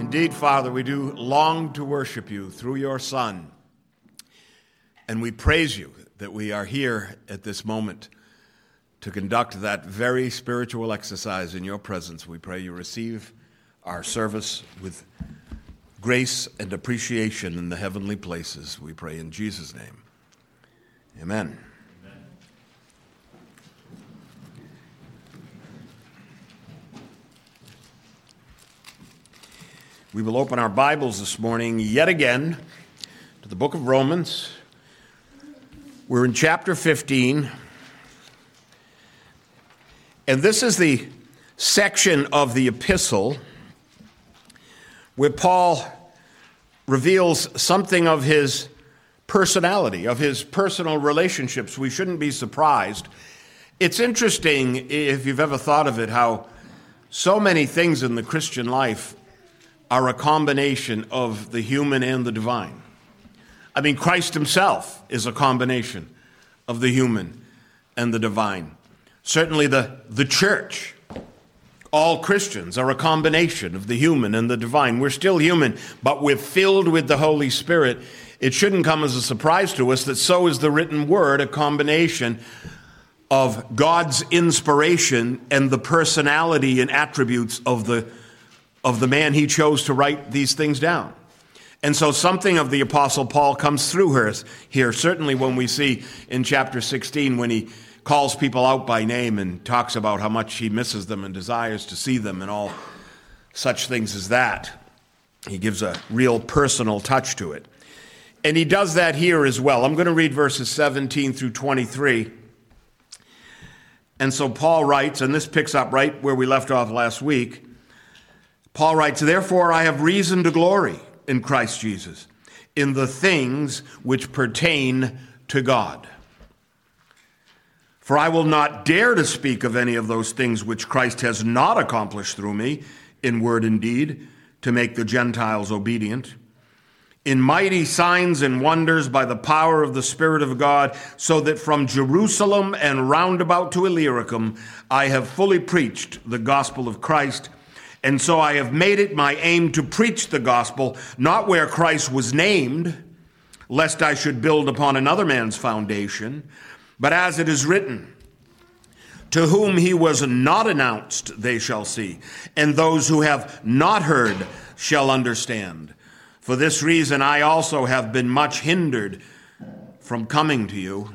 Indeed, Father, we do long to worship you through your Son. And we praise you that we are here at this moment to conduct that very spiritual exercise in your presence. We pray you receive our service with grace and appreciation in the heavenly places. We pray in Jesus' name. Amen. We will open our Bibles this morning yet again to the book of Romans. We're in chapter 15. And this is the section of the epistle where Paul reveals something of his personality, of his personal relationships. We shouldn't be surprised. It's interesting, if you've ever thought of it, how so many things in the Christian life are a combination of the human and the divine. I mean, Christ himself is a combination of the human and the divine. Certainly, the, the church, all Christians are a combination of the human and the divine. We're still human, but we're filled with the Holy Spirit. It shouldn't come as a surprise to us that so is the written word, a combination of God's inspiration and the personality and attributes of the of the man he chose to write these things down. And so something of the Apostle Paul comes through her here, certainly when we see in chapter 16 when he calls people out by name and talks about how much he misses them and desires to see them and all such things as that. He gives a real personal touch to it. And he does that here as well. I'm going to read verses 17 through 23. And so Paul writes, and this picks up right where we left off last week. Paul writes, Therefore I have reason to glory in Christ Jesus, in the things which pertain to God. For I will not dare to speak of any of those things which Christ has not accomplished through me, in word and deed, to make the Gentiles obedient, in mighty signs and wonders by the power of the Spirit of God, so that from Jerusalem and round about to Illyricum I have fully preached the gospel of Christ and so I have made it my aim to preach the gospel, not where Christ was named, lest I should build upon another man's foundation, but as it is written, to whom he was not announced, they shall see, and those who have not heard shall understand. For this reason, I also have been much hindered from coming to you,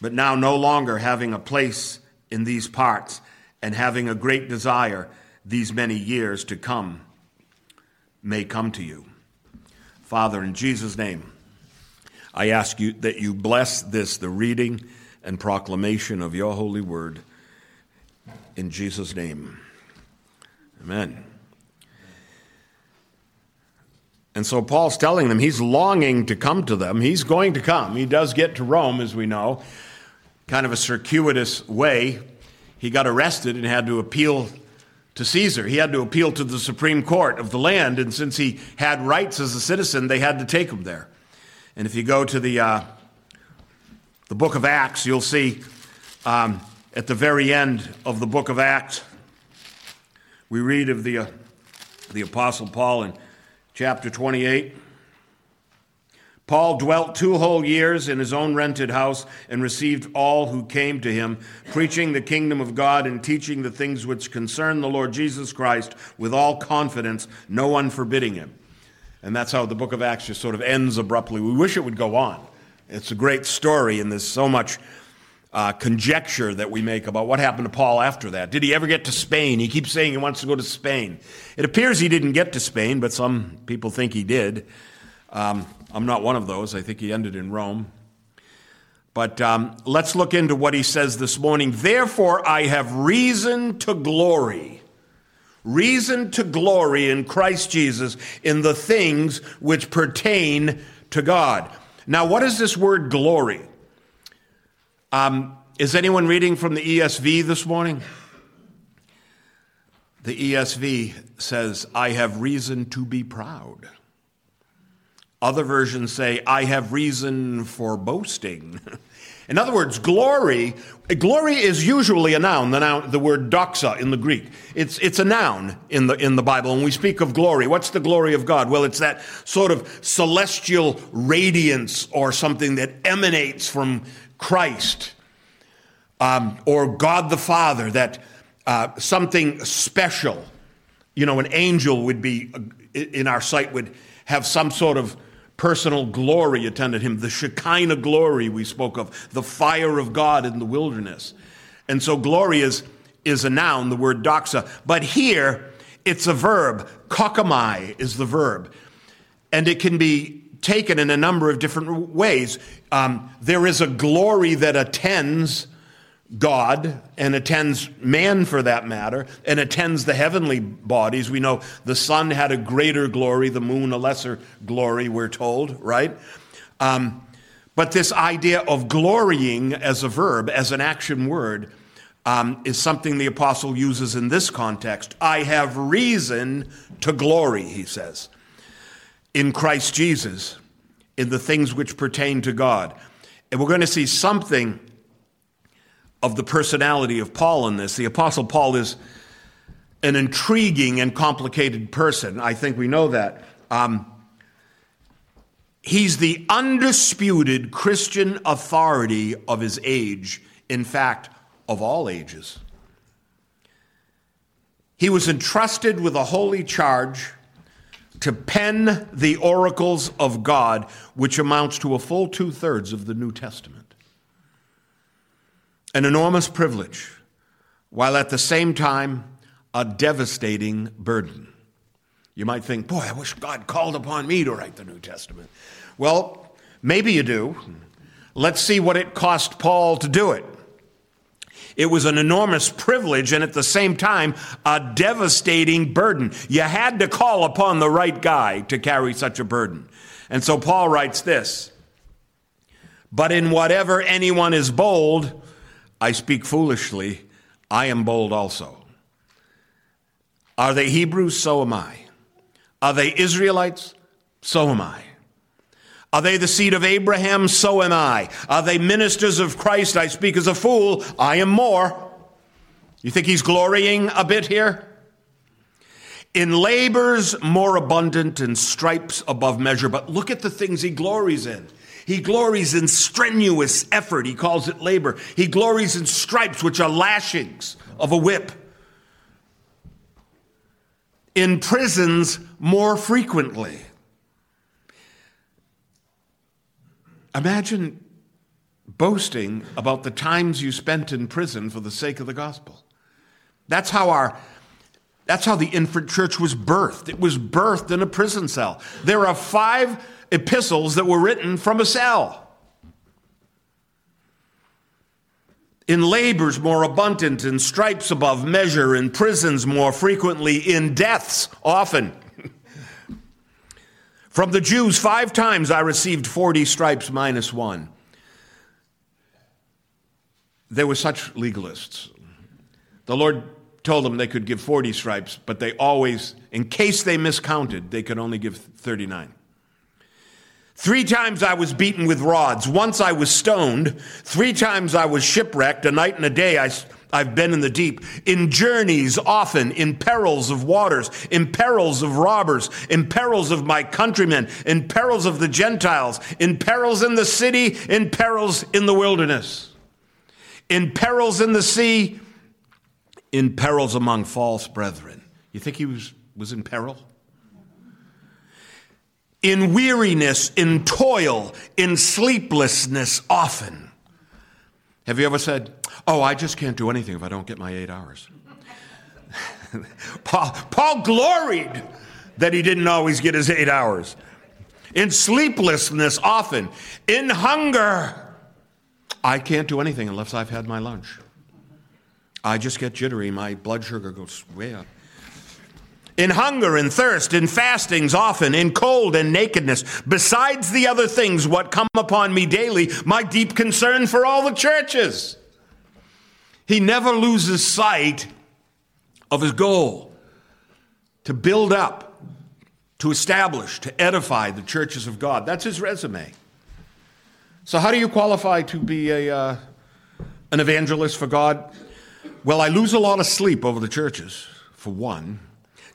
but now no longer having a place in these parts and having a great desire these many years to come may come to you. Father, in Jesus' name, I ask you that you bless this, the reading and proclamation of your holy word. In Jesus' name, amen. And so Paul's telling them he's longing to come to them. He's going to come. He does get to Rome, as we know, kind of a circuitous way. He got arrested and had to appeal to Caesar. He had to appeal to the Supreme Court of the land, and since he had rights as a citizen, they had to take him there. And if you go to the, uh, the book of Acts, you'll see um, at the very end of the book of Acts, we read of the, uh, the Apostle Paul in chapter 28. Paul dwelt two whole years in his own rented house and received all who came to him, preaching the kingdom of God and teaching the things which concern the Lord Jesus Christ with all confidence, no one forbidding him. And that's how the book of Acts just sort of ends abruptly. We wish it would go on. It's a great story, and there's so much uh, conjecture that we make about what happened to Paul after that. Did he ever get to Spain? He keeps saying he wants to go to Spain. It appears he didn't get to Spain, but some people think he did. Um, I'm not one of those. I think he ended in Rome. But um, let's look into what he says this morning. Therefore, I have reason to glory, reason to glory in Christ Jesus in the things which pertain to God. Now, what is this word glory? Um, is anyone reading from the ESV this morning? The ESV says, I have reason to be proud. Other versions say, I have reason for boasting. In other words, glory, glory is usually a noun, the noun, the word doxa in the Greek. It's, it's a noun in the, in the Bible. When we speak of glory, what's the glory of God? Well, it's that sort of celestial radiance or something that emanates from Christ um, or God the Father, that uh, something special. You know, an angel would be, uh, in our sight, would have some sort of personal glory attended him, the Shekinah glory we spoke of, the fire of God in the wilderness. And so glory is, is a noun, the word doxa. But here, it's a verb. Kokomai is the verb. And it can be taken in a number of different ways. Um, there is a glory that attends God and attends man for that matter, and attends the heavenly bodies. We know the sun had a greater glory, the moon a lesser glory, we're told, right? Um, but this idea of glorying as a verb, as an action word, um, is something the apostle uses in this context. I have reason to glory, he says, in Christ Jesus, in the things which pertain to God. And we're going to see something of the personality of Paul in this. The Apostle Paul is an intriguing and complicated person. I think we know that. Um, he's the undisputed Christian authority of his age, in fact, of all ages. He was entrusted with a holy charge to pen the oracles of God, which amounts to a full two thirds of the New Testament an enormous privilege, while at the same time a devastating burden. You might think, boy, I wish God called upon me to write the New Testament. Well, maybe you do. Let's see what it cost Paul to do it. It was an enormous privilege and at the same time a devastating burden. You had to call upon the right guy to carry such a burden. And so Paul writes this But in whatever anyone is bold, I speak foolishly, I am bold also. Are they Hebrews? So am I. Are they Israelites? So am I. Are they the seed of Abraham? So am I. Are they ministers of Christ? I speak as a fool. I am more. You think he's glorying a bit here? In labors more abundant and stripes above measure, but look at the things he glories in. He glories in strenuous effort. He calls it labor. He glories in stripes, which are lashings of a whip. In prisons more frequently. Imagine boasting about the times you spent in prison for the sake of the gospel. That's how our that's how the infant church was birthed. It was birthed in a prison cell. There are five epistles that were written from a cell. In labors more abundant, in stripes above measure, in prisons more frequently, in deaths often. From the Jews, five times I received 40 stripes minus one. There were such legalists. The Lord told them they could give 40 stripes, but they always, in case they miscounted, they could only give 39. Three times I was beaten with rods. Once I was stoned. Three times I was shipwrecked. A night and a day I, I've been in the deep. In journeys often, in perils of waters, in perils of robbers, in perils of my countrymen, in perils of the Gentiles, in perils in the city, in perils in the wilderness, in perils in the sea, in perils among false brethren. You think he was, was in peril? In weariness, in toil, in sleeplessness often. Have you ever said, Oh, I just can't do anything if I don't get my eight hours? Paul, Paul gloried that he didn't always get his eight hours. In sleeplessness often, in hunger. I can't do anything unless I've had my lunch. I just get jittery. My blood sugar goes way up in hunger and thirst, in fastings often, in cold and nakedness, besides the other things what come upon me daily, my deep concern for all the churches. He never loses sight of his goal to build up, to establish, to edify the churches of God. That's his resume. So, how do you qualify to be a, uh, an evangelist for God? Well, I lose a lot of sleep over the churches, for one.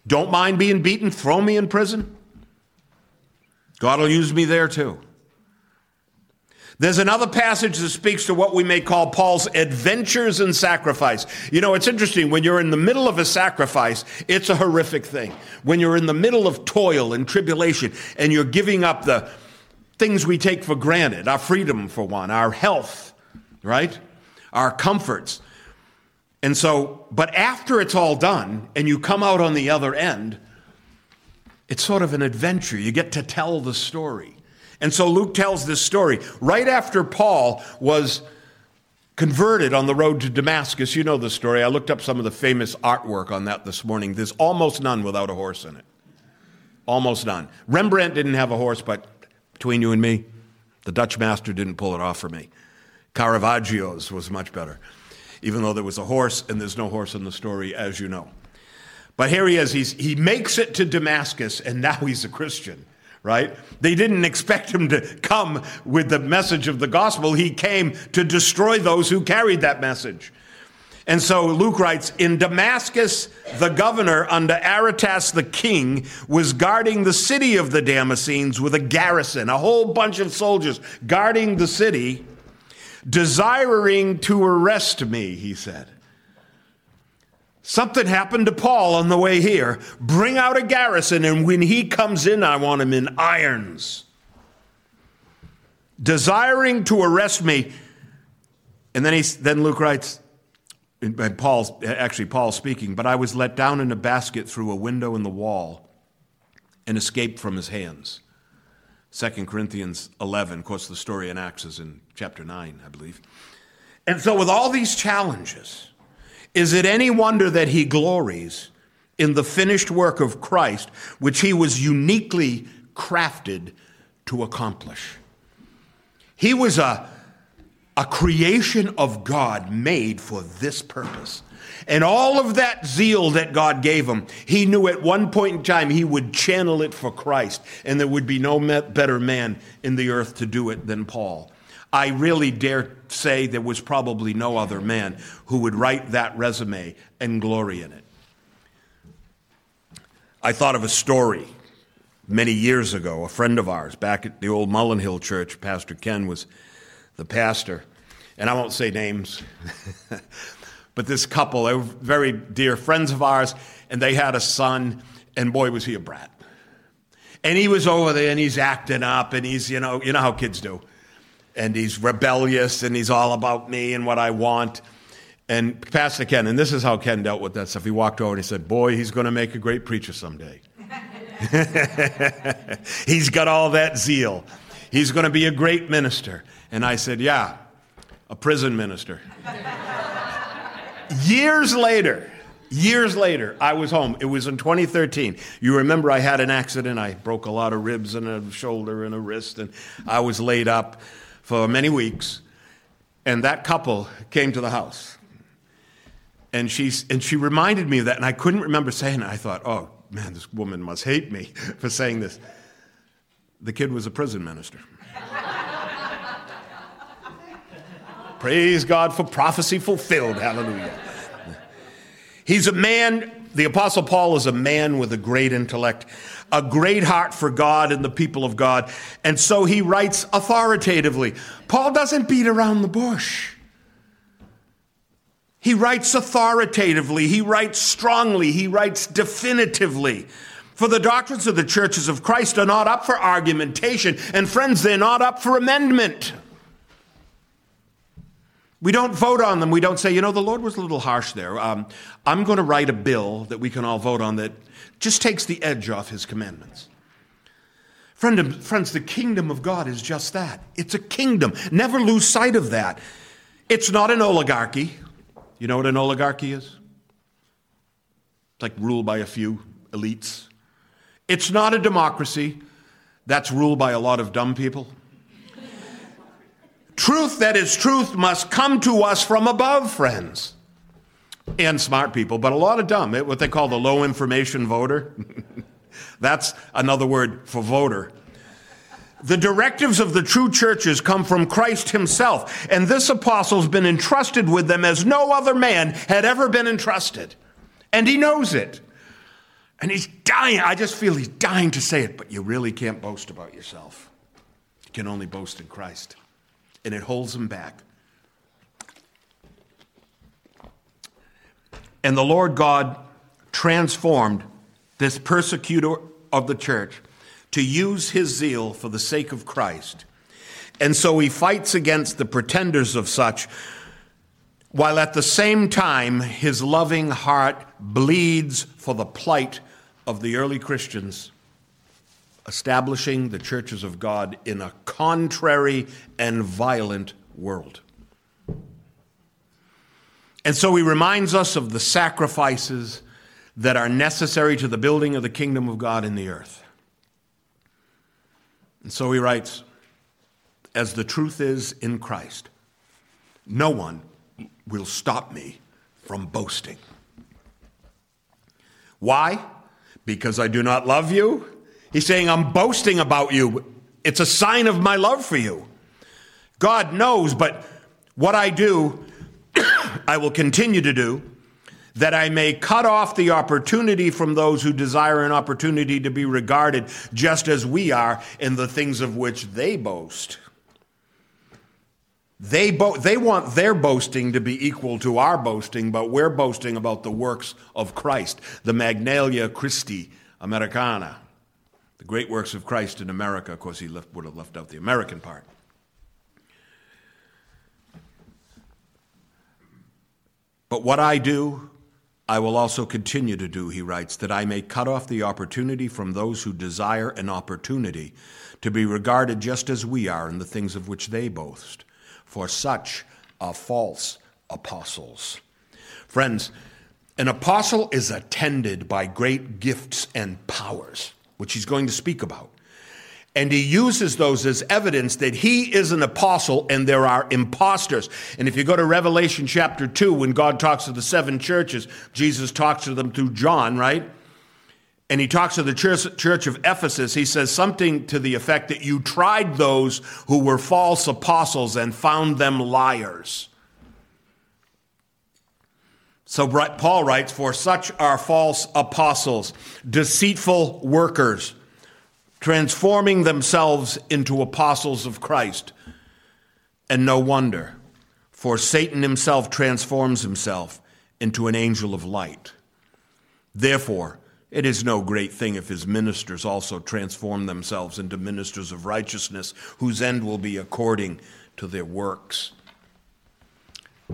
Don't mind being beaten, throw me in prison. God will use me there too. There's another passage that speaks to what we may call Paul's adventures in sacrifice. You know, it's interesting. When you're in the middle of a sacrifice, it's a horrific thing. When you're in the middle of toil and tribulation and you're giving up the things we take for granted, our freedom for one, our health, right? Our comforts. And so, but after it's all done and you come out on the other end, it's sort of an adventure. You get to tell the story. And so Luke tells this story right after Paul was converted on the road to Damascus. You know the story. I looked up some of the famous artwork on that this morning. There's almost none without a horse in it. Almost none. Rembrandt didn't have a horse, but between you and me, the Dutch master didn't pull it off for me. Caravaggio's was much better, even though there was a horse, and there's no horse in the story, as you know. But here he is. He's, he makes it to Damascus, and now he's a Christian, right? They didn't expect him to come with the message of the gospel. He came to destroy those who carried that message. And so Luke writes In Damascus, the governor under Aretas the king was guarding the city of the Damascenes with a garrison, a whole bunch of soldiers guarding the city, desiring to arrest me, he said. Something happened to Paul on the way here. Bring out a garrison, and when he comes in, I want him in irons. Desiring to arrest me. And then, he, then Luke writes, and Paul's actually Paul speaking, but I was let down in a basket through a window in the wall and escaped from his hands. 2 Corinthians 11, of course, the story in Acts is in chapter 9, I believe. And so, with all these challenges, is it any wonder that he glories in the finished work of Christ, which he was uniquely crafted to accomplish? He was a a creation of God made for this purpose. And all of that zeal that God gave him, he knew at one point in time he would channel it for Christ, and there would be no better man in the earth to do it than Paul. I really dare say there was probably no other man who would write that resume and glory in it. I thought of a story many years ago. A friend of ours back at the old Mullen Hill Church, Pastor Ken, was the pastor, and I won't say names, but this couple, they were very dear friends of ours, and they had a son, and boy, was he a brat. And he was over there and he's acting up, and he's, you know, you know how kids do. And he's rebellious, and he's all about me and what I want. And Pastor Ken, and this is how Ken dealt with that stuff. He walked over and he said, Boy, he's going to make a great preacher someday. he's got all that zeal. He's going to be a great minister. And I said, Yeah, a prison minister. Years later, years later, I was home. It was in 2013. You remember I had an accident. I broke a lot of ribs and a shoulder and a wrist, and I was laid up for many weeks. And that couple came to the house. And she, and she reminded me of that, and I couldn't remember saying it. I thought, oh, man, this woman must hate me for saying this. The kid was a prison minister. Praise God for prophecy fulfilled. Hallelujah. He's a man, the Apostle Paul is a man with a great intellect, a great heart for God and the people of God. And so he writes authoritatively. Paul doesn't beat around the bush. He writes authoritatively, he writes strongly, he writes definitively. For the doctrines of the churches of Christ are not up for argumentation, and friends, they're not up for amendment. We don't vote on them. We don't say, you know, the Lord was a little harsh there. Um, I'm going to write a bill that we can all vote on that just takes the edge off his commandments. Friend, friends, the kingdom of God is just that. It's a kingdom. Never lose sight of that. It's not an oligarchy. You know what an oligarchy is? It's like ruled by a few elites. It's not a democracy. That's ruled by a lot of dumb people. Truth that is truth must come to us from above, friends. And smart people, but a lot of dumb, what they call the low information voter. That's another word for voter. The directives of the true churches come from Christ himself, and this apostle's been entrusted with them as no other man had ever been entrusted. And he knows it. And he's dying. I just feel he's dying to say it, but you really can't boast about yourself. You can only boast in Christ. And it holds them back. And the Lord God transformed this persecutor of the church to use his zeal for the sake of Christ. And so he fights against the pretenders of such, while at the same time his loving heart bleeds for the plight of the early Christians, establishing the churches of God in a contrary and violent world. And so he reminds us of the sacrifices that are necessary to the building of the kingdom of God in the earth. And so he writes, as the truth is in Christ, no one will stop me from boasting. Why? Because I do not love you? He's saying, I'm boasting about you. It's a sign of my love for you. God knows, but what I do, I will continue to do that I may cut off the opportunity from those who desire an opportunity to be regarded just as we are in the things of which they boast. They, bo- they want their boasting to be equal to our boasting, but we're boasting about the works of Christ, the Magnalia Christi Americana, the great works of Christ in America. Of course, he left, would have left out the American part. But what I do, I will also continue to do, he writes, that I may cut off the opportunity from those who desire an opportunity to be regarded just as we are in the things of which they boast. For such are false apostles. Friends, an apostle is attended by great gifts and powers, which he's going to speak about. And he uses those as evidence that he is an apostle and there are imposters. And if you go to Revelation chapter 2, when God talks to the seven churches, Jesus talks to them through John, right? And he talks to the church, church of Ephesus. He says something to the effect that you tried those who were false apostles and found them liars. So Paul writes, For such are false apostles, deceitful workers transforming themselves into apostles of Christ. And no wonder, for Satan himself transforms himself into an angel of light. Therefore, it is no great thing if his ministers also transform themselves into ministers of righteousness, whose end will be according to their works.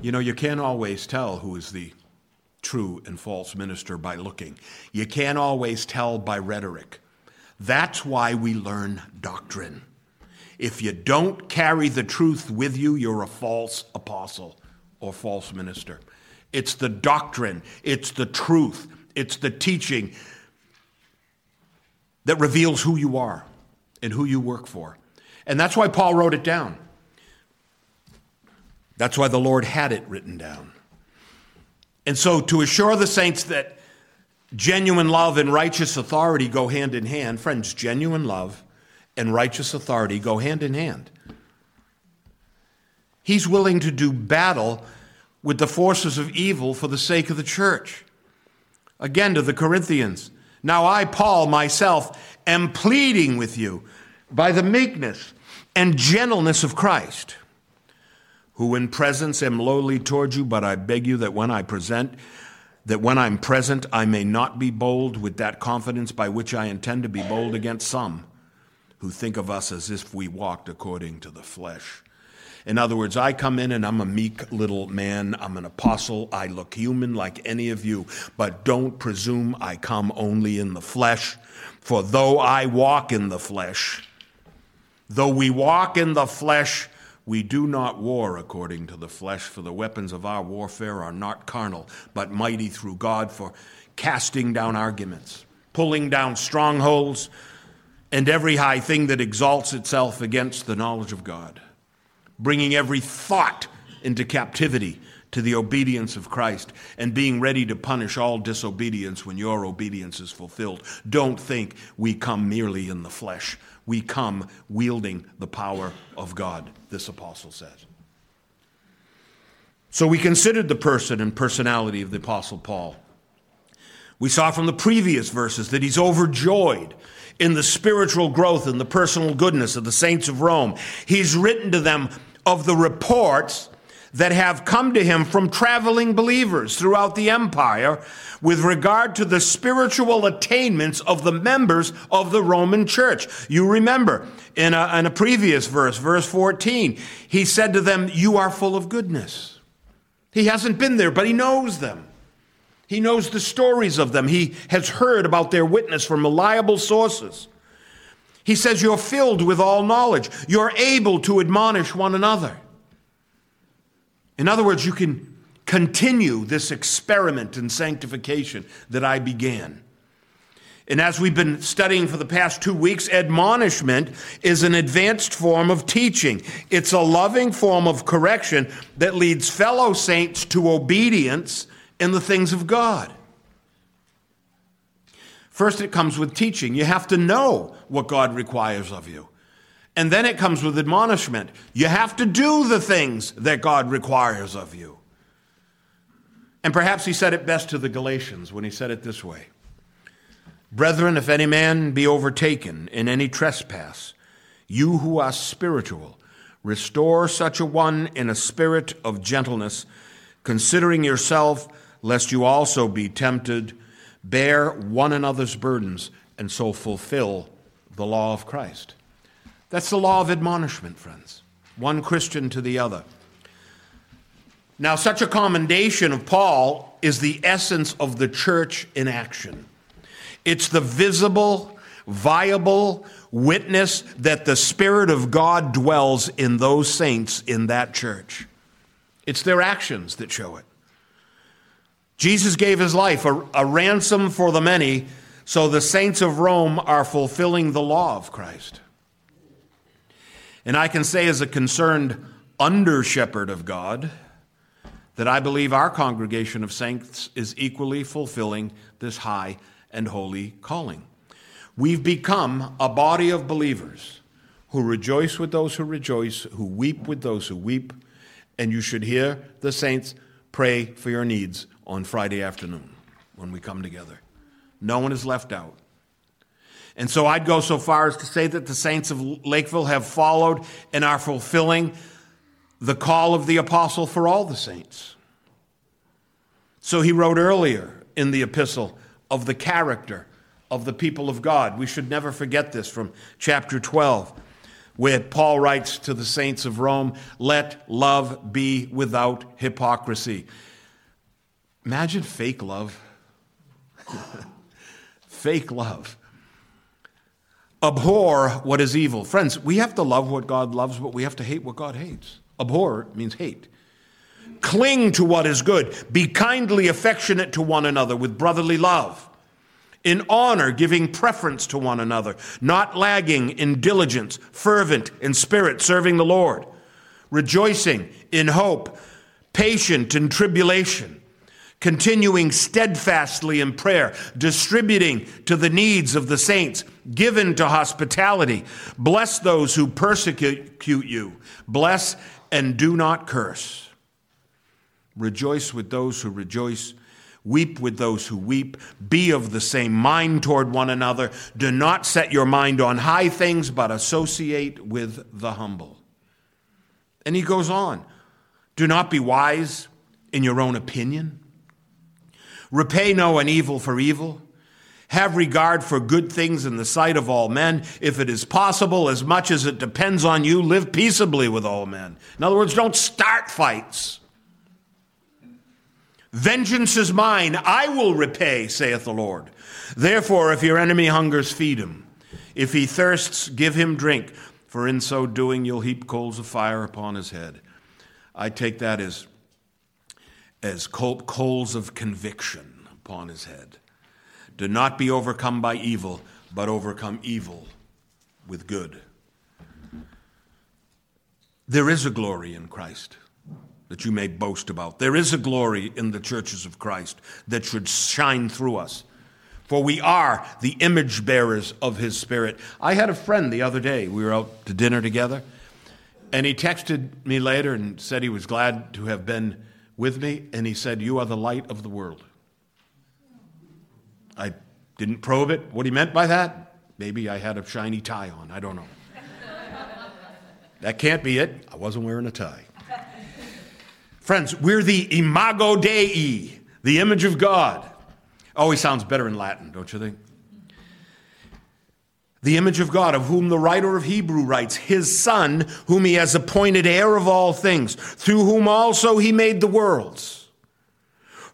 You know, you can't always tell who is the true and false minister by looking. You can't always tell by rhetoric. That's why we learn doctrine. If you don't carry the truth with you, you're a false apostle or false minister. It's the doctrine, it's the truth, it's the teaching that reveals who you are and who you work for. And that's why Paul wrote it down. That's why the Lord had it written down. And so, to assure the saints that Genuine love and righteous authority go hand in hand. Friends, genuine love and righteous authority go hand in hand. He's willing to do battle with the forces of evil for the sake of the church. Again to the Corinthians. Now I, Paul, myself, am pleading with you by the meekness and gentleness of Christ, who in presence am lowly toward you, but I beg you that when I present that when I'm present, I may not be bold with that confidence by which I intend to be bold against some who think of us as if we walked according to the flesh. In other words, I come in and I'm a meek little man. I'm an apostle. I look human like any of you. But don't presume I come only in the flesh. For though I walk in the flesh, though we walk in the flesh, we do not war according to the flesh, for the weapons of our warfare are not carnal, but mighty through God for casting down arguments, pulling down strongholds, and every high thing that exalts itself against the knowledge of God, bringing every thought into captivity to the obedience of Christ and being ready to punish all disobedience when your obedience is fulfilled. Don't think we come merely in the flesh. We come wielding the power of God, this apostle says. So we considered the person and personality of the apostle Paul. We saw from the previous verses that he's overjoyed in the spiritual growth and the personal goodness of the saints of Rome. He's written to them of the reports that have come to him from traveling believers throughout the empire with regard to the spiritual attainments of the members of the Roman church. You remember in a, in a previous verse, verse 14, he said to them, You are full of goodness. He hasn't been there, but he knows them. He knows the stories of them. He has heard about their witness from reliable sources. He says, You're filled with all knowledge. You're able to admonish one another. In other words, you can continue this experiment in sanctification that I began. And as we've been studying for the past two weeks, admonishment is an advanced form of teaching. It's a loving form of correction that leads fellow saints to obedience in the things of God. First, it comes with teaching. You have to know what God requires of you. And then it comes with admonishment. You have to do the things that God requires of you. And perhaps he said it best to the Galatians when he said it this way Brethren, if any man be overtaken in any trespass, you who are spiritual, restore such a one in a spirit of gentleness, considering yourself lest you also be tempted. Bear one another's burdens, and so fulfill the law of Christ. That's the law of admonishment, friends, one Christian to the other. Now, such a commendation of Paul is the essence of the church in action. It's the visible, viable witness that the Spirit of God dwells in those saints in that church. It's their actions that show it. Jesus gave his life a, a, ransom for the many, so the saints of Rome are fulfilling the law of Christ. And I can say, as a concerned under shepherd of God, that I believe our congregation of saints is equally fulfilling this high and holy calling. We've become a body of believers who rejoice with those who rejoice, who weep with those who weep, and you should hear the saints pray for your needs on Friday afternoon when we come together. No one is left out. And so I'd go so far as to say that the saints of Lakeville have followed and are fulfilling the call of the apostle for all the saints. So he wrote earlier in the epistle of the character of the people of God. We should never forget this from chapter 12, where Paul writes to the saints of Rome, Let love be without hypocrisy. Imagine fake love. fake love. Abhor what is evil. Friends, we have to love what God loves, but we have to hate what God hates. Abhor means hate. Cling to what is good. Be kindly affectionate to one another with brotherly love. In honor, giving preference to one another, not lagging in diligence, fervent in spirit, serving the Lord, rejoicing in hope, patient in tribulation continuing steadfastly in prayer, distributing to the needs of the saints, given to hospitality. Bless those who persecute you. Bless and do not curse. Rejoice with those who rejoice. Weep with those who weep. Be of the same mind toward one another. Do not set your mind on high things, but associate with the humble. And he goes on Do not be wise in your own opinion. Repay no one evil for evil. Have regard for good things in the sight of all men. If it is possible, as much as it depends on you, live peaceably with all men. In other words, don't start fights. Vengeance is mine, I will repay, saith the Lord. Therefore, if your enemy hungers, feed him. If he thirsts, give him drink, for in so doing you'll heap coals of fire upon his head. I take that as as coals of conviction upon his head. Do not be overcome by evil, but overcome evil with good. There is a glory in Christ. that you may boast about. There is a glory in the churches of Christ that should shine through us. For we are the image bearers of his spirit. I had a friend the other day. We were out to dinner together, and he texted me later and said he was glad to have been with me, and he said, You are the light of the world. I didn't probe it, what he meant by that. Maybe I had a shiny tie on. I don't know. that can't be it. I wasn't wearing a tie. Friends, we're the imago Dei, the image of God. Oh, Always sounds better in Latin, don't you think? The image of God, of whom the writer of Hebrew writes, his Son, whom he has appointed heir of all things, through whom also he made the worlds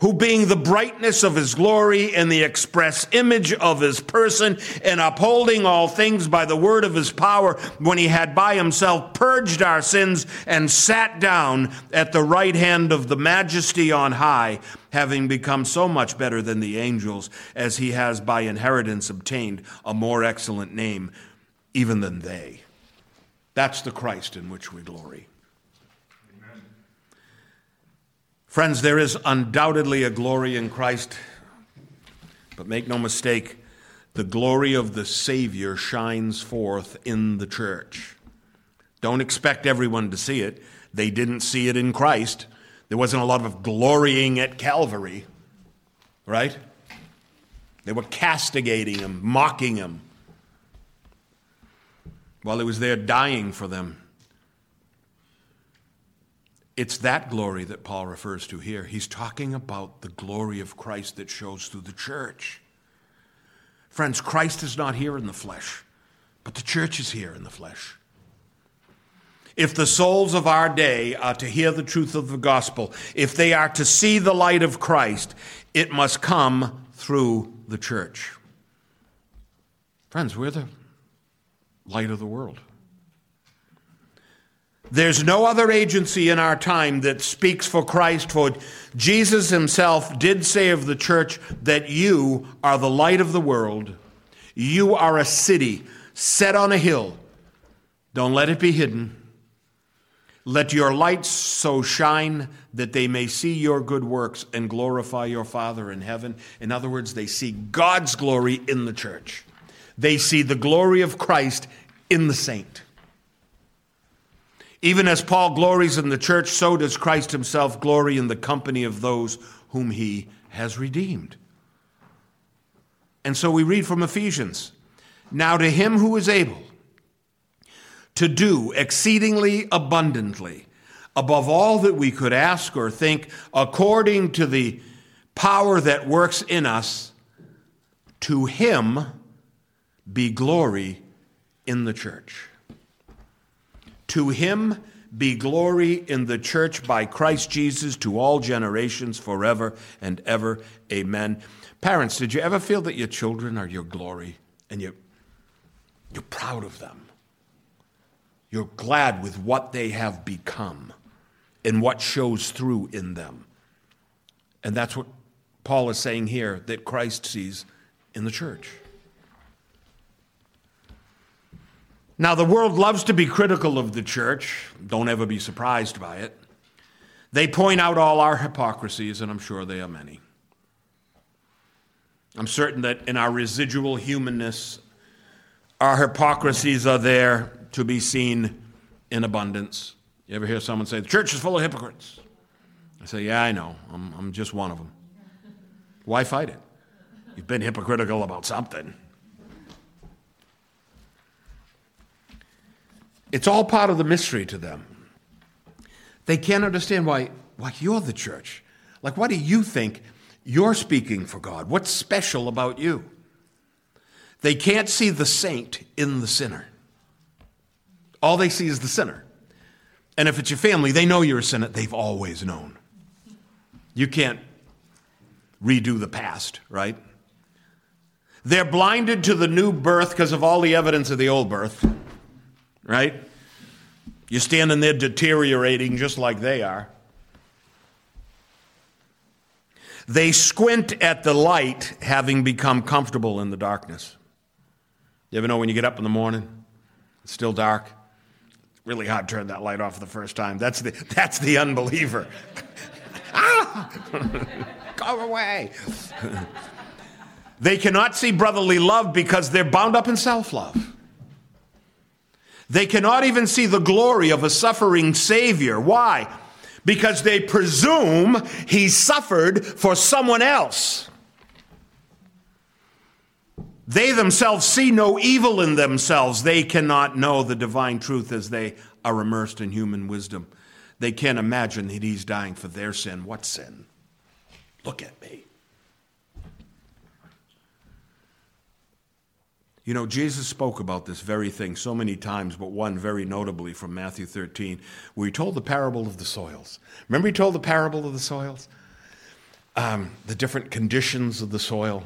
who being the brightness of his glory and the express image of his person, and upholding all things by the word of his power, when he had by himself purged our sins and sat down at the right hand of the majesty on high, having become so much better than the angels, as he has by inheritance obtained a more excellent name, even than they. That's the Christ in which we glory. Friends, there is undoubtedly a glory in Christ, but make no mistake, the glory of the Savior shines forth in the church. Don't expect everyone to see it. They didn't see it in Christ. There wasn't a lot of glorying at Calvary, right? They were castigating him, mocking him, while he was there dying for them. It's that glory that Paul refers to here. He's talking about the glory of Christ that shows through the church. Friends, Christ is not here in the flesh, but the church is here in the flesh. If the souls of our day are to hear the truth of the gospel, if they are to see the light of Christ, it must come through the church. Friends, we're the light of the world. There's no other agency in our time that speaks for Christ, for Jesus himself did say of the church that you are the light of the world. You are a city set on a hill. Don't let it be hidden. Let your lights so shine that they may see your good works and glorify your Father in heaven. In other words, they see God's glory in the church, they see the glory of Christ in the saint. Even as Paul glories in the church, so does Christ himself glory in the company of those whom he has redeemed. And so we read from Ephesians Now to him who is able to do exceedingly abundantly, above all that we could ask or think, according to the power that works in us, to him be glory in the church. To him be glory in the church by Christ Jesus to all generations forever and ever. Amen. Parents, did you ever feel that your children are your glory and you're, you're proud of them? You're glad with what they have become and what shows through in them. And that's what Paul is saying here that Christ sees in the church. Now, the world loves to be critical of the church. Don't ever be surprised by it. They point out all our hypocrisies, and I'm sure they are many. I'm certain that in our residual humanness, our hypocrisies are there to be seen in abundance. You ever hear someone say, The church is full of hypocrites? I say, Yeah, I know. I'm, I'm just one of them. Why fight it? You've been hypocritical about something. It's all part of the mystery to them. They can't understand why, why you're the church. Like, why do you think you're speaking for God? What's special about you? They can't see the saint in the sinner. All they see is the sinner. And if it's your family, they know you're a sinner. They've always known. You can't redo the past, right? They're blinded to the new birth because of all the evidence of the old birth right? You're standing there deteriorating just like they are. They squint at the light, having become comfortable in the darkness. You ever know when you get up in the morning, it's still dark? really hard to turn that light off the first time. That's the, that's the unbeliever. ah! Go away. they cannot see brotherly love because they're bound up in self love. They cannot even see the glory of a suffering Savior. Why? Because they presume he suffered for someone else. They themselves see no evil in themselves. They cannot know the divine truth as they are immersed in human wisdom. They can't imagine that he's dying for their sin. What sin? Look at me. You know, Jesus spoke about this very thing so many times, but one very notably from Matthew 13, where he told the parable of the soils. Remember, he told the parable of the soils? Um, the different conditions of the soil.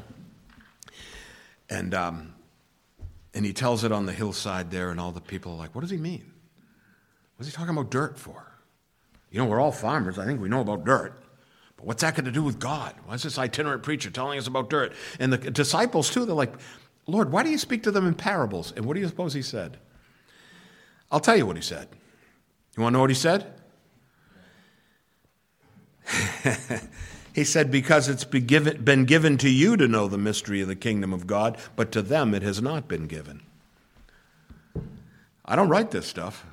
And, um, and he tells it on the hillside there, and all the people are like, What does he mean? What's he talking about dirt for? You know, we're all farmers. I think we know about dirt. But what's that got to do with God? Why is this itinerant preacher telling us about dirt? And the disciples, too, they're like, Lord, why do you speak to them in parables? And what do you suppose he said? I'll tell you what he said. You want to know what he said? he said, Because it's been given, to you to know the mystery of the kingdom of God, but to them it has not been given. I don't write this stuff.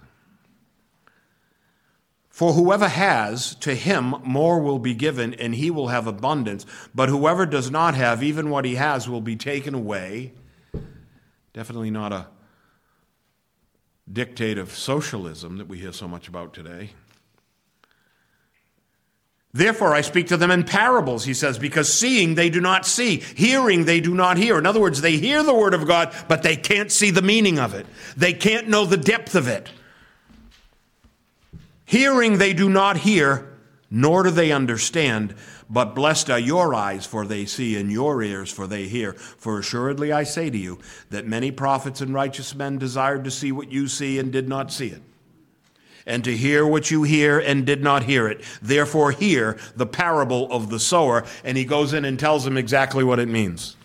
For whoever has, to him more will be given, and he will have abundance. But whoever does not have, even what he has will be taken away. Definitely not a dictate of socialism that we hear so much about today. Therefore, I speak to them in parables, he says, because seeing they do not see, hearing they do not hear. In other words, they hear the word of God, but they can't see the meaning of it. They can't know the depth of it. Hearing they do not hear, nor do they understand. But blessed are your eyes, for they see, and your ears, for they hear. For assuredly I say to you that many prophets and righteous men desired to see what you see and did not see it, and to hear what you hear and did not hear it. Therefore, hear the parable of the sower. And he goes in and tells them exactly what it means.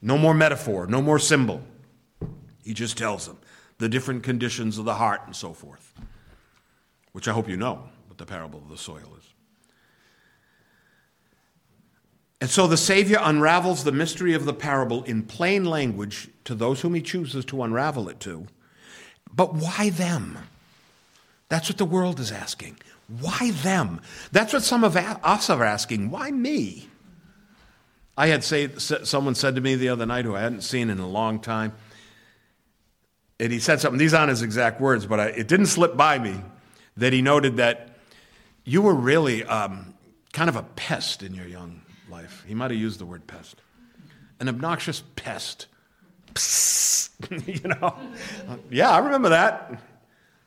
No more metaphor, no more symbol. He just tells them the different conditions of the heart and so forth which I hope you know what the parable of the soil is. And so the Savior unravels the mystery of the parable in plain language to those whom he chooses to unravel it to. But why them? That's what the world is asking. Why them? That's what some of us are asking. Why me? I had say, someone said to me the other night who I hadn't seen in a long time, and he said something, these aren't his exact words, but I, it didn't slip by me that he noted that you were really um, kind of a pest in your young life. He might have used the word pest. An obnoxious pest. Psst, you know? Yeah, I remember that.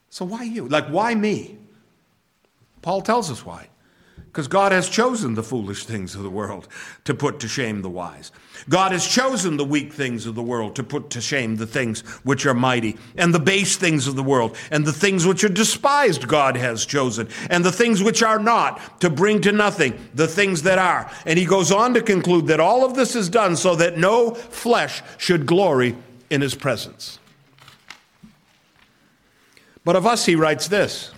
So why you? Like, why me? Paul tells us why. Because God has chosen the foolish things of the world to put to shame the wise. God has chosen the weak things of the world to put to shame the things which are mighty, and the base things of the world, and the things which are despised, God has chosen, and the things which are not, to bring to nothing the things that are. And he goes on to conclude that all of this is done so that no flesh should glory in his presence. But of us, he writes this.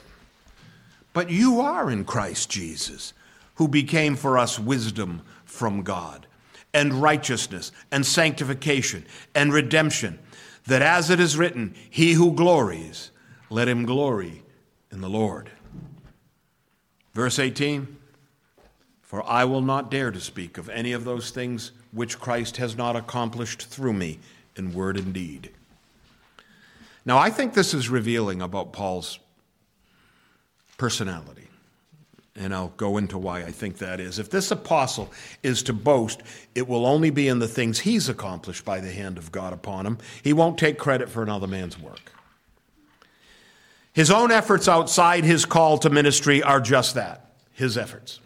But you are in Christ Jesus, who became for us wisdom from God, and righteousness, and sanctification, and redemption, that as it is written, He who glories, let him glory in the Lord. Verse 18 For I will not dare to speak of any of those things which Christ has not accomplished through me in word and deed. Now, I think this is revealing about Paul's personality. And I'll go into why I think that is. If this apostle is to boast, it will only be in the things he's accomplished by the hand of God upon him. He won't take credit for another man's work. His own efforts outside his call to ministry are just that his efforts.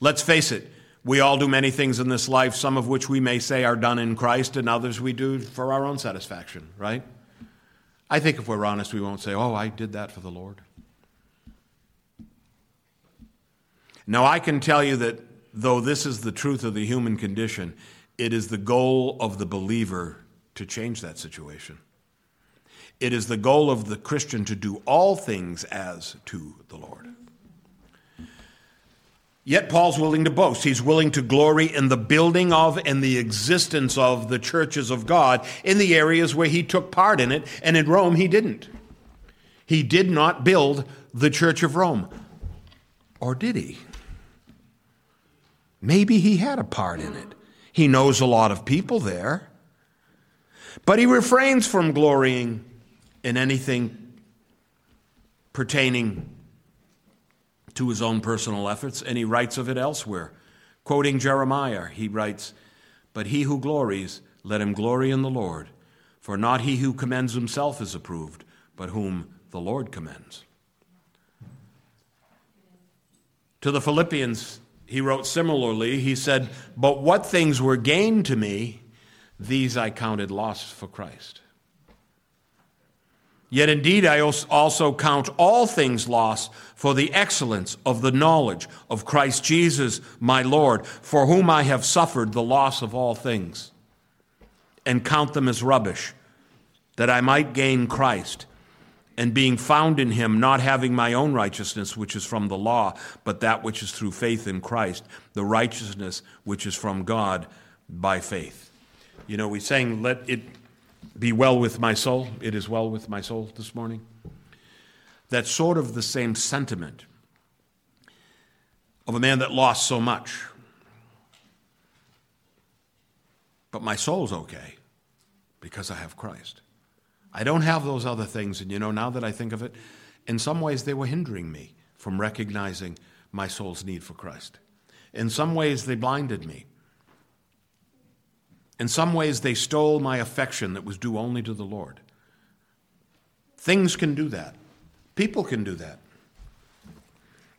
Let's face it, we all do many things in this life, some of which we may say are done in Christ, and others we do for our own satisfaction, right? I think if we're honest, we won't say, Oh, I did that for the Lord. Now, I can tell you that though this is the truth of the human condition, it is the goal of the believer to change that situation. It is the goal of the Christian to do all things as to the Lord. Yet Paul's willing to boast. He's willing to glory in the building of and the existence of the churches of God in the areas where he took part in it, and in Rome he didn't. He did not build the church of Rome. Or did he? Maybe he had a part in it. He knows a lot of people there. But he refrains from glorying in anything pertaining to his own personal efforts, and he writes of it elsewhere. Quoting Jeremiah, he writes, But he who glories, let him glory in the Lord, for not he who commends himself is approved, but whom the Lord commends. To the Philippians, he wrote similarly. He said, But what things were gained to me, these I counted loss for Christ. Yet indeed I also count all things lost for the excellence of the knowledge of Christ Jesus my Lord, for whom I have suffered the loss of all things, and count them as rubbish, that I might gain Christ, and being found in him, not having my own righteousness, which is from the law, but that which is through faith in Christ, the righteousness which is from God by faith. You know, we sang, let it be well with my soul. It is well with my soul this morning. That's sort of the same sentiment of a man that lost so much. But my soul's okay because I have Christ. I don't have those other things. And you know, now that I think of it, in some ways they were hindering me from recognizing my soul's need for Christ. In some ways they blinded me. In some ways, they stole my affection that was due only to the Lord. Things can do that. People can do that.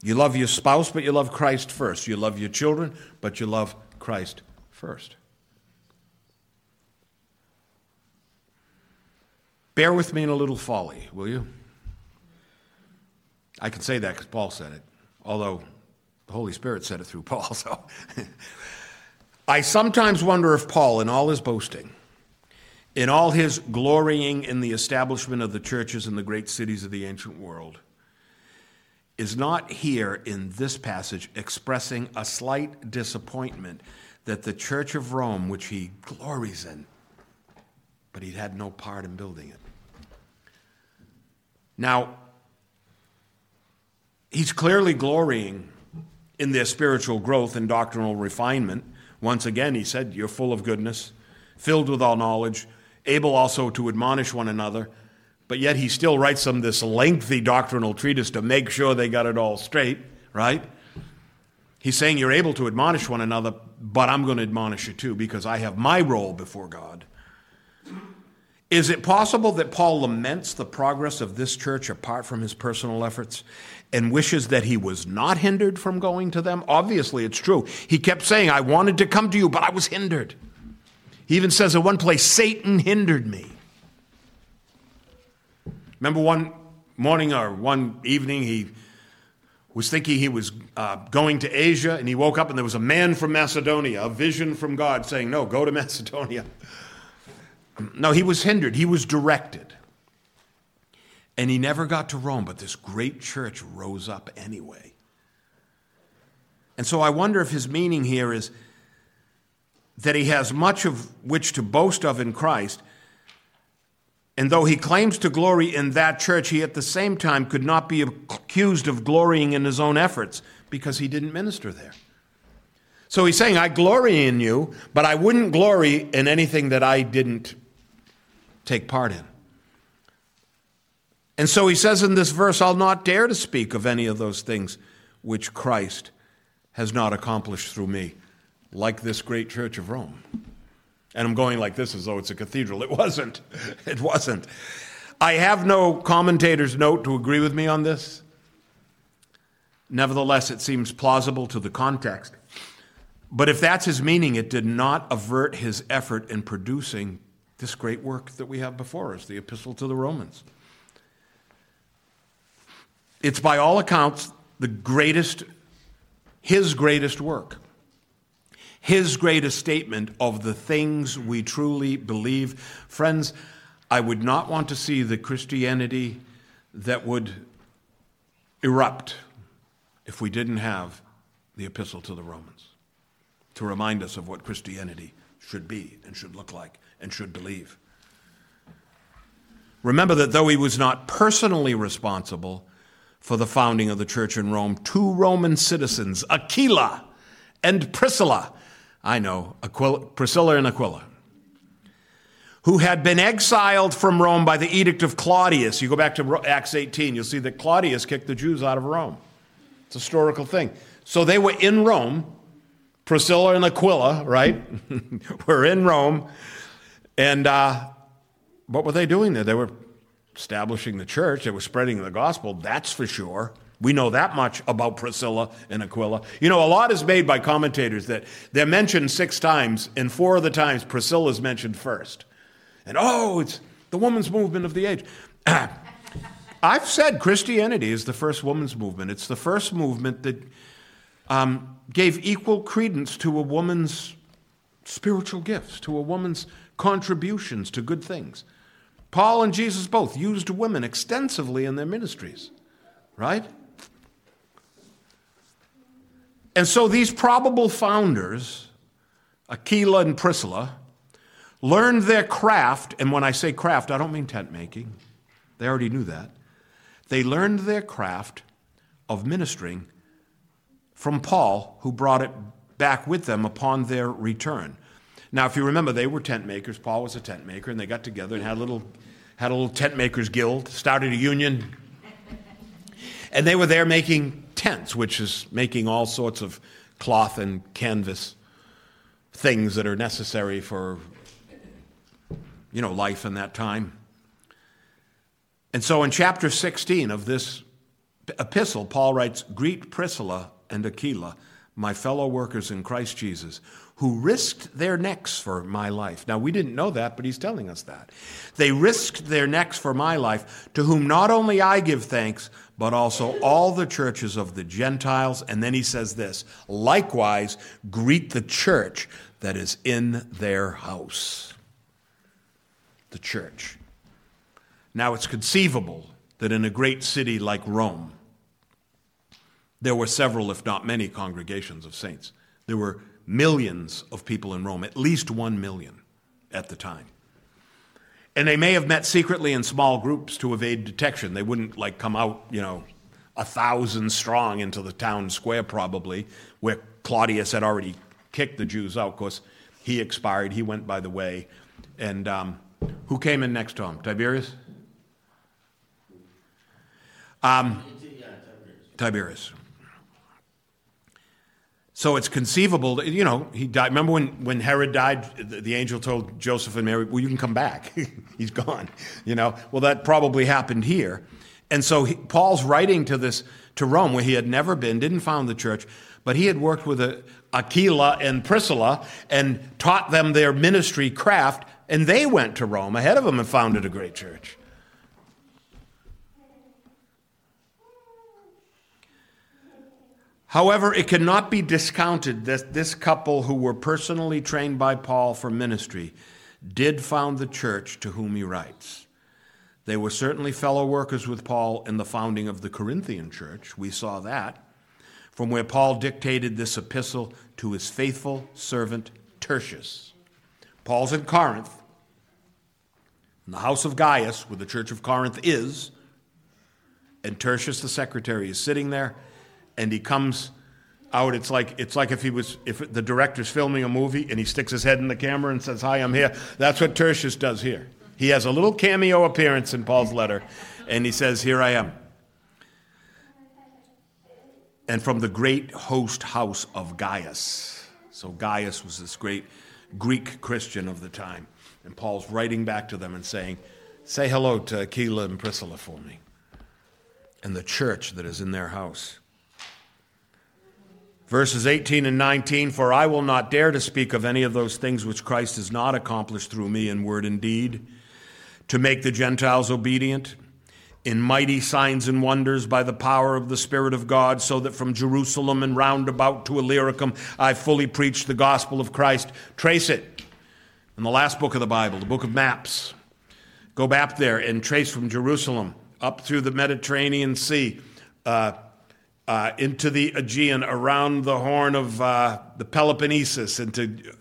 You love your spouse, but you love Christ first. You love your children, but you love Christ first. Bear with me in a little folly, will you? I can say that because Paul said it, although the Holy Spirit said it through Paul. So I sometimes wonder if Paul, in all his boasting, in all his glorying in the establishment of the churches in the great cities of the ancient world, is not here in this passage expressing a slight disappointment that the church of Rome, which he glories in, but he had no part in building it. Now, he's clearly glorying in their spiritual growth and doctrinal refinement once again, he said, You're full of goodness, filled with all knowledge, able also to admonish one another. But yet he still writes them this lengthy doctrinal treatise to make sure they got it all straight, right? He's saying you're able to admonish one another, but I'm going to admonish you too because I have my role before God. Is it possible that Paul laments the progress of this church apart from his personal efforts and wishes that he was not hindered from going to them? Obviously, it's true. He kept saying, I wanted to come to you, but I was hindered. He even says at one place, Satan hindered me. Remember one morning or one evening, he was thinking he was uh, going to Asia, and he woke up and there was a man from Macedonia, a vision from God saying, No, go to Macedonia. No, he was hindered, he was directed. And he never got to Rome, but this great church rose up anyway. And so I wonder if his meaning here is that he has much of which to boast of in Christ. And though he claims to glory in that church, he at the same time could not be accused of glorying in his own efforts because he didn't minister there. So he's saying, I glory in you, but I wouldn't glory in anything that I didn't take part in. And so he says in this verse, I'll not dare to speak of any of those things which Christ has not accomplished through me, like this great church of Rome. And I'm going like this as though it's a cathedral. It wasn't. It wasn't. I have no commentator's note to agree with me on this. Nevertheless, it seems plausible to the context. But if that's his meaning, it did not avert his effort in producing this great work that we have before us, the Epistle to the Romans. It's by all accounts the greatest, his greatest work, his greatest statement of the things we truly believe. Friends, I would not want to see the Christianity that would erupt if we didn't have the epistle to the Romans to remind us of what Christianity should be and should look like and should believe. Remember that though he was not personally responsible for the founding of the church in Rome, two Roman citizens, Aquila and Priscilla, I know, Aquila, Priscilla and Aquila, who had been exiled from Rome by the edict of Claudius. You go back to Acts 18, you'll see that Claudius kicked the Jews out of Rome. It's a historical thing. So they were in Rome. Priscilla and Aquila, right, were in Rome. And uh, what were they doing there? They were establishing the church, they were spreading the gospel, that's for sure. We know that much about Priscilla and Aquila. You know, a lot is made by commentators that they're mentioned six times, and four of the times Priscilla is mentioned first. And oh, it's the woman's movement of the age. I've said Christianity is the first woman's movement. It's the first movement that um, gave equal credence to a woman's spiritual gifts, to a woman's contributions to good things. Paul and Jesus both used women extensively in their ministries, right? And so these probable founders, Aquila and Priscilla, learned their craft, and when I say craft, I don't mean tent making. They already knew that. They learned their craft of ministering from Paul, who brought it back with them upon their return. Now, if you remember, they were tent makers. Paul was a tent maker, and they got together and had a little, had a little tent makers guild, started a union, and they were there making tents, which is making all sorts of cloth and canvas things that are necessary for you know, life in that time. And so in chapter 16 of this epistle, Paul writes Greet Priscilla and Aquila, my fellow workers in Christ Jesus, who risked their necks for my life. Now, we didn't know that, but he's telling us that. They risked their necks for my life, to whom not only I give thanks, but also all the churches of the Gentiles. And then he says this likewise, greet the church that is in their house the church. Now, it's conceivable that in a great city like Rome, there were several, if not many, congregations of saints. There were millions of people in Rome, at least one million at the time. And they may have met secretly in small groups to evade detection. They wouldn't like come out, you know, a thousand strong into the town square, probably, where Claudius had already kicked the Jews out. Of course, he expired, he went by the way. And um, who came in next to him? Tiberius? Um, Tiberius. So it's conceivable that, you know, he died. Remember when, when Herod died, the, the angel told Joseph and Mary, well, you can come back. He's gone, you know. Well, that probably happened here. And so he, Paul's writing to this, to Rome, where he had never been, didn't found the church, but he had worked with a, Aquila and Priscilla and taught them their ministry craft and they went to Rome ahead of him and founded a great church. However, it cannot be discounted that this couple, who were personally trained by Paul for ministry, did found the church to whom he writes. They were certainly fellow workers with Paul in the founding of the Corinthian church. We saw that, from where Paul dictated this epistle to his faithful servant Tertius. Paul's in Corinth, in the house of Gaius, where the church of Corinth is, and Tertius the secretary is sitting there, and he comes out. It's like it's like if he was if the director's filming a movie and he sticks his head in the camera and says, "Hi, I'm here." That's what Tertius does here. He has a little cameo appearance in Paul's letter, and he says, "Here I am." And from the great host house of Gaius. So Gaius was this great Greek Christian of the time. And Paul's writing back to them and saying, Say hello to Aquila and Priscilla for me, and the church that is in their house. Verses 18 and 19 For I will not dare to speak of any of those things which Christ has not accomplished through me in word and deed, to make the Gentiles obedient, in mighty signs and wonders by the power of the Spirit of God, so that from Jerusalem and round about to Illyricum I fully preached the gospel of Christ. Trace it in the last book of the Bible, the book of maps. Go back there and trace from Jerusalem up through the Mediterranean Sea, uh, uh, into the Aegean, around the horn of uh, the Peloponnesus, into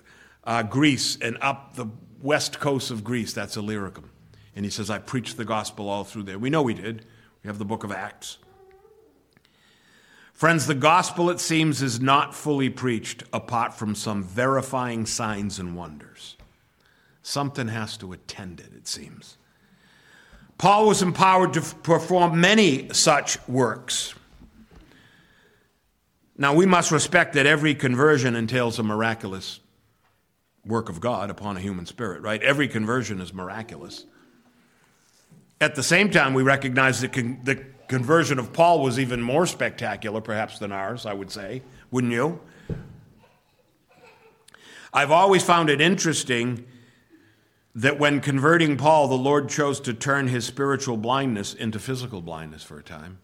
uh, Greece, and up the west coast of Greece. That's Illyricum. And he says, I preached the gospel all through there. We know he did. We have the book of Acts. Friends, the gospel, it seems, is not fully preached apart from some verifying signs and wonders. Something has to attend it, it seems. Paul was empowered to perform many such works. Now, we must respect that every conversion entails a miraculous work of God upon a human spirit, right? Every conversion is miraculous. At the same time, we recognize that con- the conversion of Paul was even more spectacular, perhaps, than ours, I would say. Wouldn't you? I've always found it interesting that when converting Paul, the Lord chose to turn his spiritual blindness into physical blindness for a time.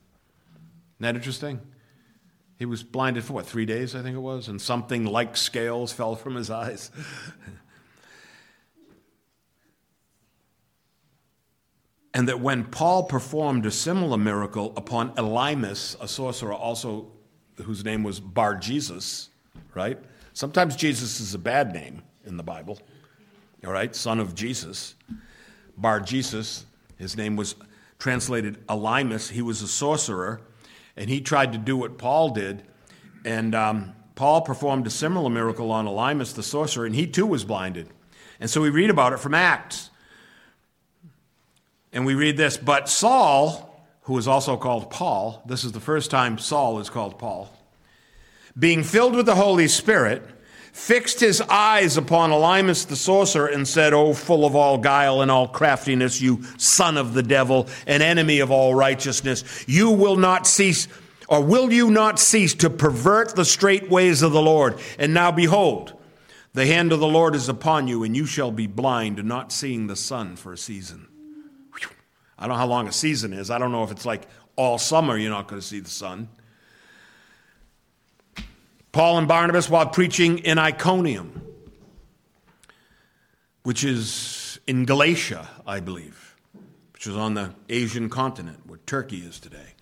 Isn't that interesting? He was blinded for what, three days, I think it was, and something like scales fell from his eyes. and that when Paul performed a similar miracle upon Elymas, a sorcerer also whose name was Bar Jesus, right? Sometimes Jesus is a bad name in the Bible, all right? Son of Jesus. Bar Jesus, his name was translated Elymas. He was a sorcerer, and he tried to do what Paul did. And um, Paul performed a similar miracle on Elymas, the sorcerer, and he too was blinded. And so we read about it from Acts. And we read this But Saul, who is also called Paul, this is the first time Saul is called Paul, being filled with the Holy Spirit, fixed his eyes upon Elymas the sorcerer and said, O full of all guile and all craftiness, you son of the devil, an enemy of all righteousness, you will not cease, or will you not cease to pervert the straight ways of the Lord? And now behold, the hand of the Lord is upon you, and you shall be blind, not seeing the sun for a season. I don't know how long a season is. I don't know if it's like all summer you're not going to see the sun. Paul and Barnabas, while preaching in Iconium, which is in Galatia, I believe, which is on the Asian continent where Turkey is today.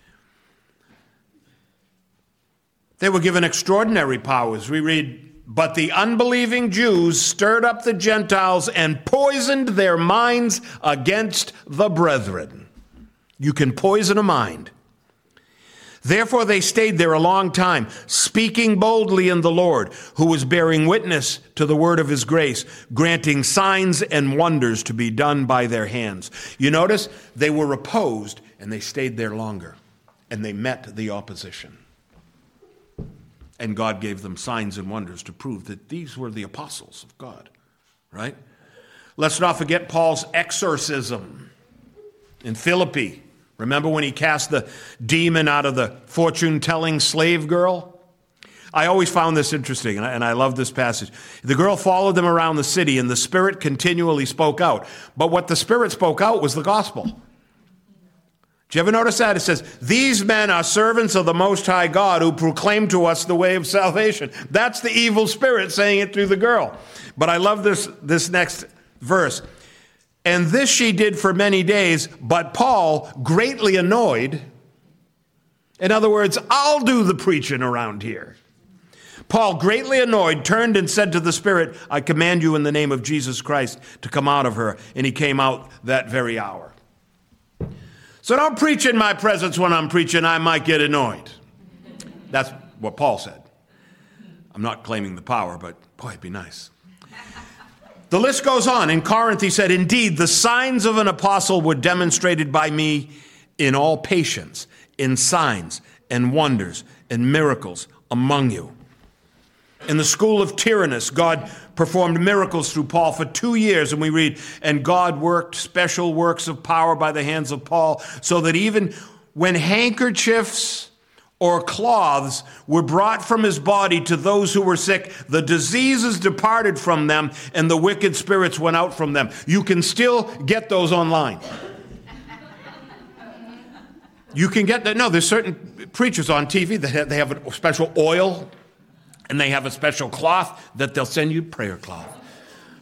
They were given extraordinary powers. We read but the unbelieving Jews stirred up the Gentiles and poisoned their minds against the brethren. You can poison a mind. Therefore, they stayed there a long time, speaking boldly in the Lord, who was bearing witness to the word of his grace, granting signs and wonders to be done by their hands. You notice they were opposed and they stayed there longer, and they met the opposition. And God gave them signs and wonders to prove that these were the apostles of God, right? Let's not forget Paul's exorcism in Philippi. Remember when he cast the demon out of the fortune telling slave girl? I always found this interesting, and I, and I love this passage. The girl followed them around the city, and the Spirit continually spoke out. But what the Spirit spoke out was the gospel. Do you ever notice that? It says, These men are servants of the Most High God who proclaim to us the way of salvation. That's the evil spirit saying it through the girl. But I love this, this next verse. And this she did for many days, but Paul, greatly annoyed, in other words, I'll do the preaching around here. Paul, greatly annoyed, turned and said to the Spirit, I command you in the name of Jesus Christ to come out of her. And he came out that very hour. So don't preach in my presence when I'm preaching, I might get annoyed. That's what Paul said. I'm not claiming the power, but boy, it'd be nice. The list goes on. In Corinth, he said, Indeed, the signs of an apostle were demonstrated by me in all patience, in signs and wonders and miracles among you. In the school of Tyrannus, God performed miracles through Paul for two years, and we read, and God worked special works of power by the hands of Paul, so that even when handkerchiefs or cloths were brought from his body to those who were sick, the diseases departed from them, and the wicked spirits went out from them. You can still get those online. You can get that. No, there's certain preachers on TV that have, they have a special oil and they have a special cloth that they'll send you, prayer cloth,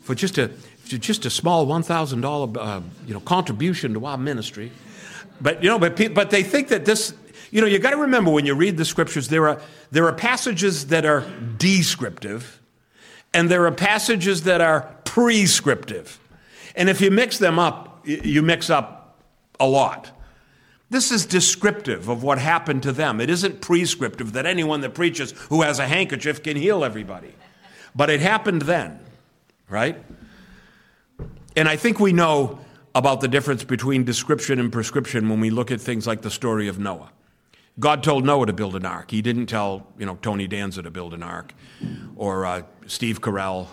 for just to just a small $1,000 uh, you know, contribution to our ministry. But, you know, but, but they think that this, you know, you got to remember when you read the scriptures, there are, there are passages that are descriptive, and there are passages that are prescriptive. And if you mix them up, you mix up a lot. This is descriptive of what happened to them. It isn't prescriptive that anyone that preaches who has a handkerchief can heal everybody. But it happened then, right? And I think we know about the difference between description and prescription when we look at things like the story of Noah. God told Noah to build an ark. He didn't tell, you know, Tony Danza to build an ark or uh, Steve Carell.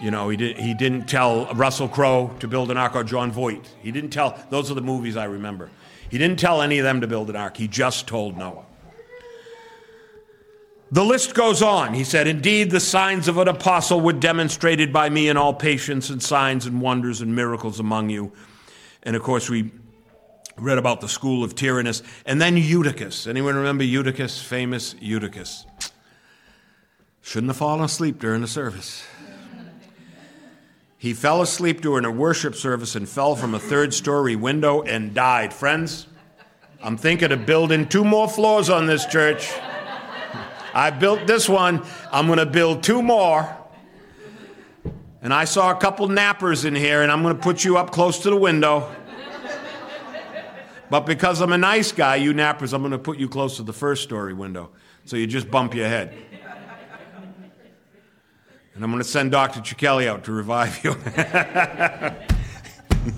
You know, he, did, he didn't tell Russell Crowe to build an ark or Jon Voight. He didn't tell, those are the movies I remember. He didn't tell any of them to build an ark. He just told Noah. The list goes on. He said, Indeed, the signs of an apostle were demonstrated by me in all patience and signs and wonders and miracles among you. And of course, we read about the school of Tyrannus. And then Eutychus. Anyone remember Eutychus? Famous Eutychus. Shouldn't have fallen asleep during the service. He fell asleep during a worship service and fell from a third story window and died. Friends, I'm thinking of building two more floors on this church. I built this one. I'm going to build two more. And I saw a couple nappers in here, and I'm going to put you up close to the window. But because I'm a nice guy, you nappers, I'm going to put you close to the first story window. So you just bump your head. And I'm going to send Dr. Chichelli out to revive you.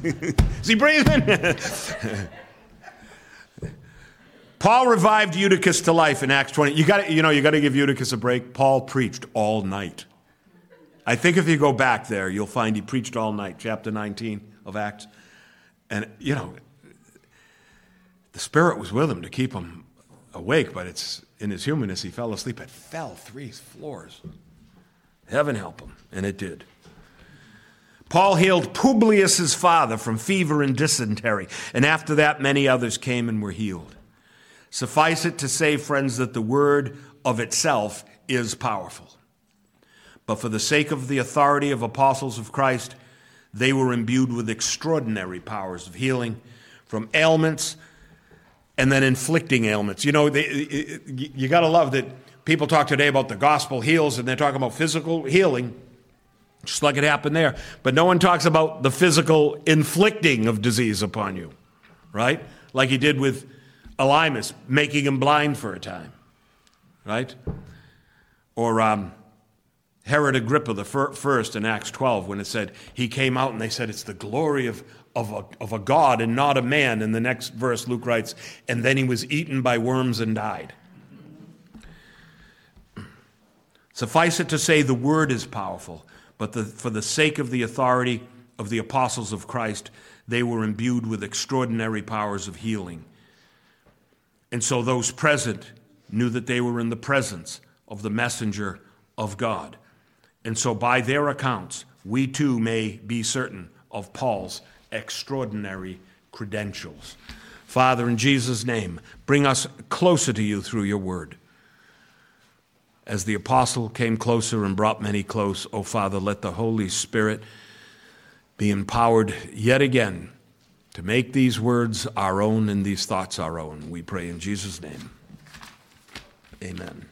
Is he breathing? Paul revived Eutychus to life in Acts 20. You got you know, you got to give Eutychus a break. Paul preached all night. I think if you go back there, you'll find he preached all night, chapter 19 of Acts. And, you know, the Spirit was with him to keep him awake, but it's in his humanness, he fell asleep. It fell three floors. Heaven help him. And it did. Paul healed Publius's father from fever and dysentery. And after that, many others came and were healed. Suffice it to say, friends, that the word of itself is powerful. But for the sake of the authority of apostles of Christ, they were imbued with extraordinary powers of healing from ailments and then inflicting ailments. You know, they, you got to love that people talk today about the gospel heals and they're talking about physical healing, just like it happened there. But no one talks about the physical inflicting of disease upon you, right? Like he did with Elymas, making him blind for a time, right? Or um, Herod Agrippa the first in Acts 12 when it said he came out and they said it's the glory of, of, a, of a God and not a man. In the next verse, Luke writes, and then he was eaten by worms and died. Suffice it to say, the word is powerful, but the, for the sake of the authority of the apostles of Christ, they were imbued with extraordinary powers of healing and so those present knew that they were in the presence of the messenger of God. And so, by their accounts, we too may be certain of Paul's extraordinary credentials. Father, in Jesus' name, bring us closer to you through your word. As the apostle came closer and brought many close, O oh Father, let the Holy Spirit be empowered yet again to make these words our own and these thoughts our own. We pray in Jesus' name. Amen.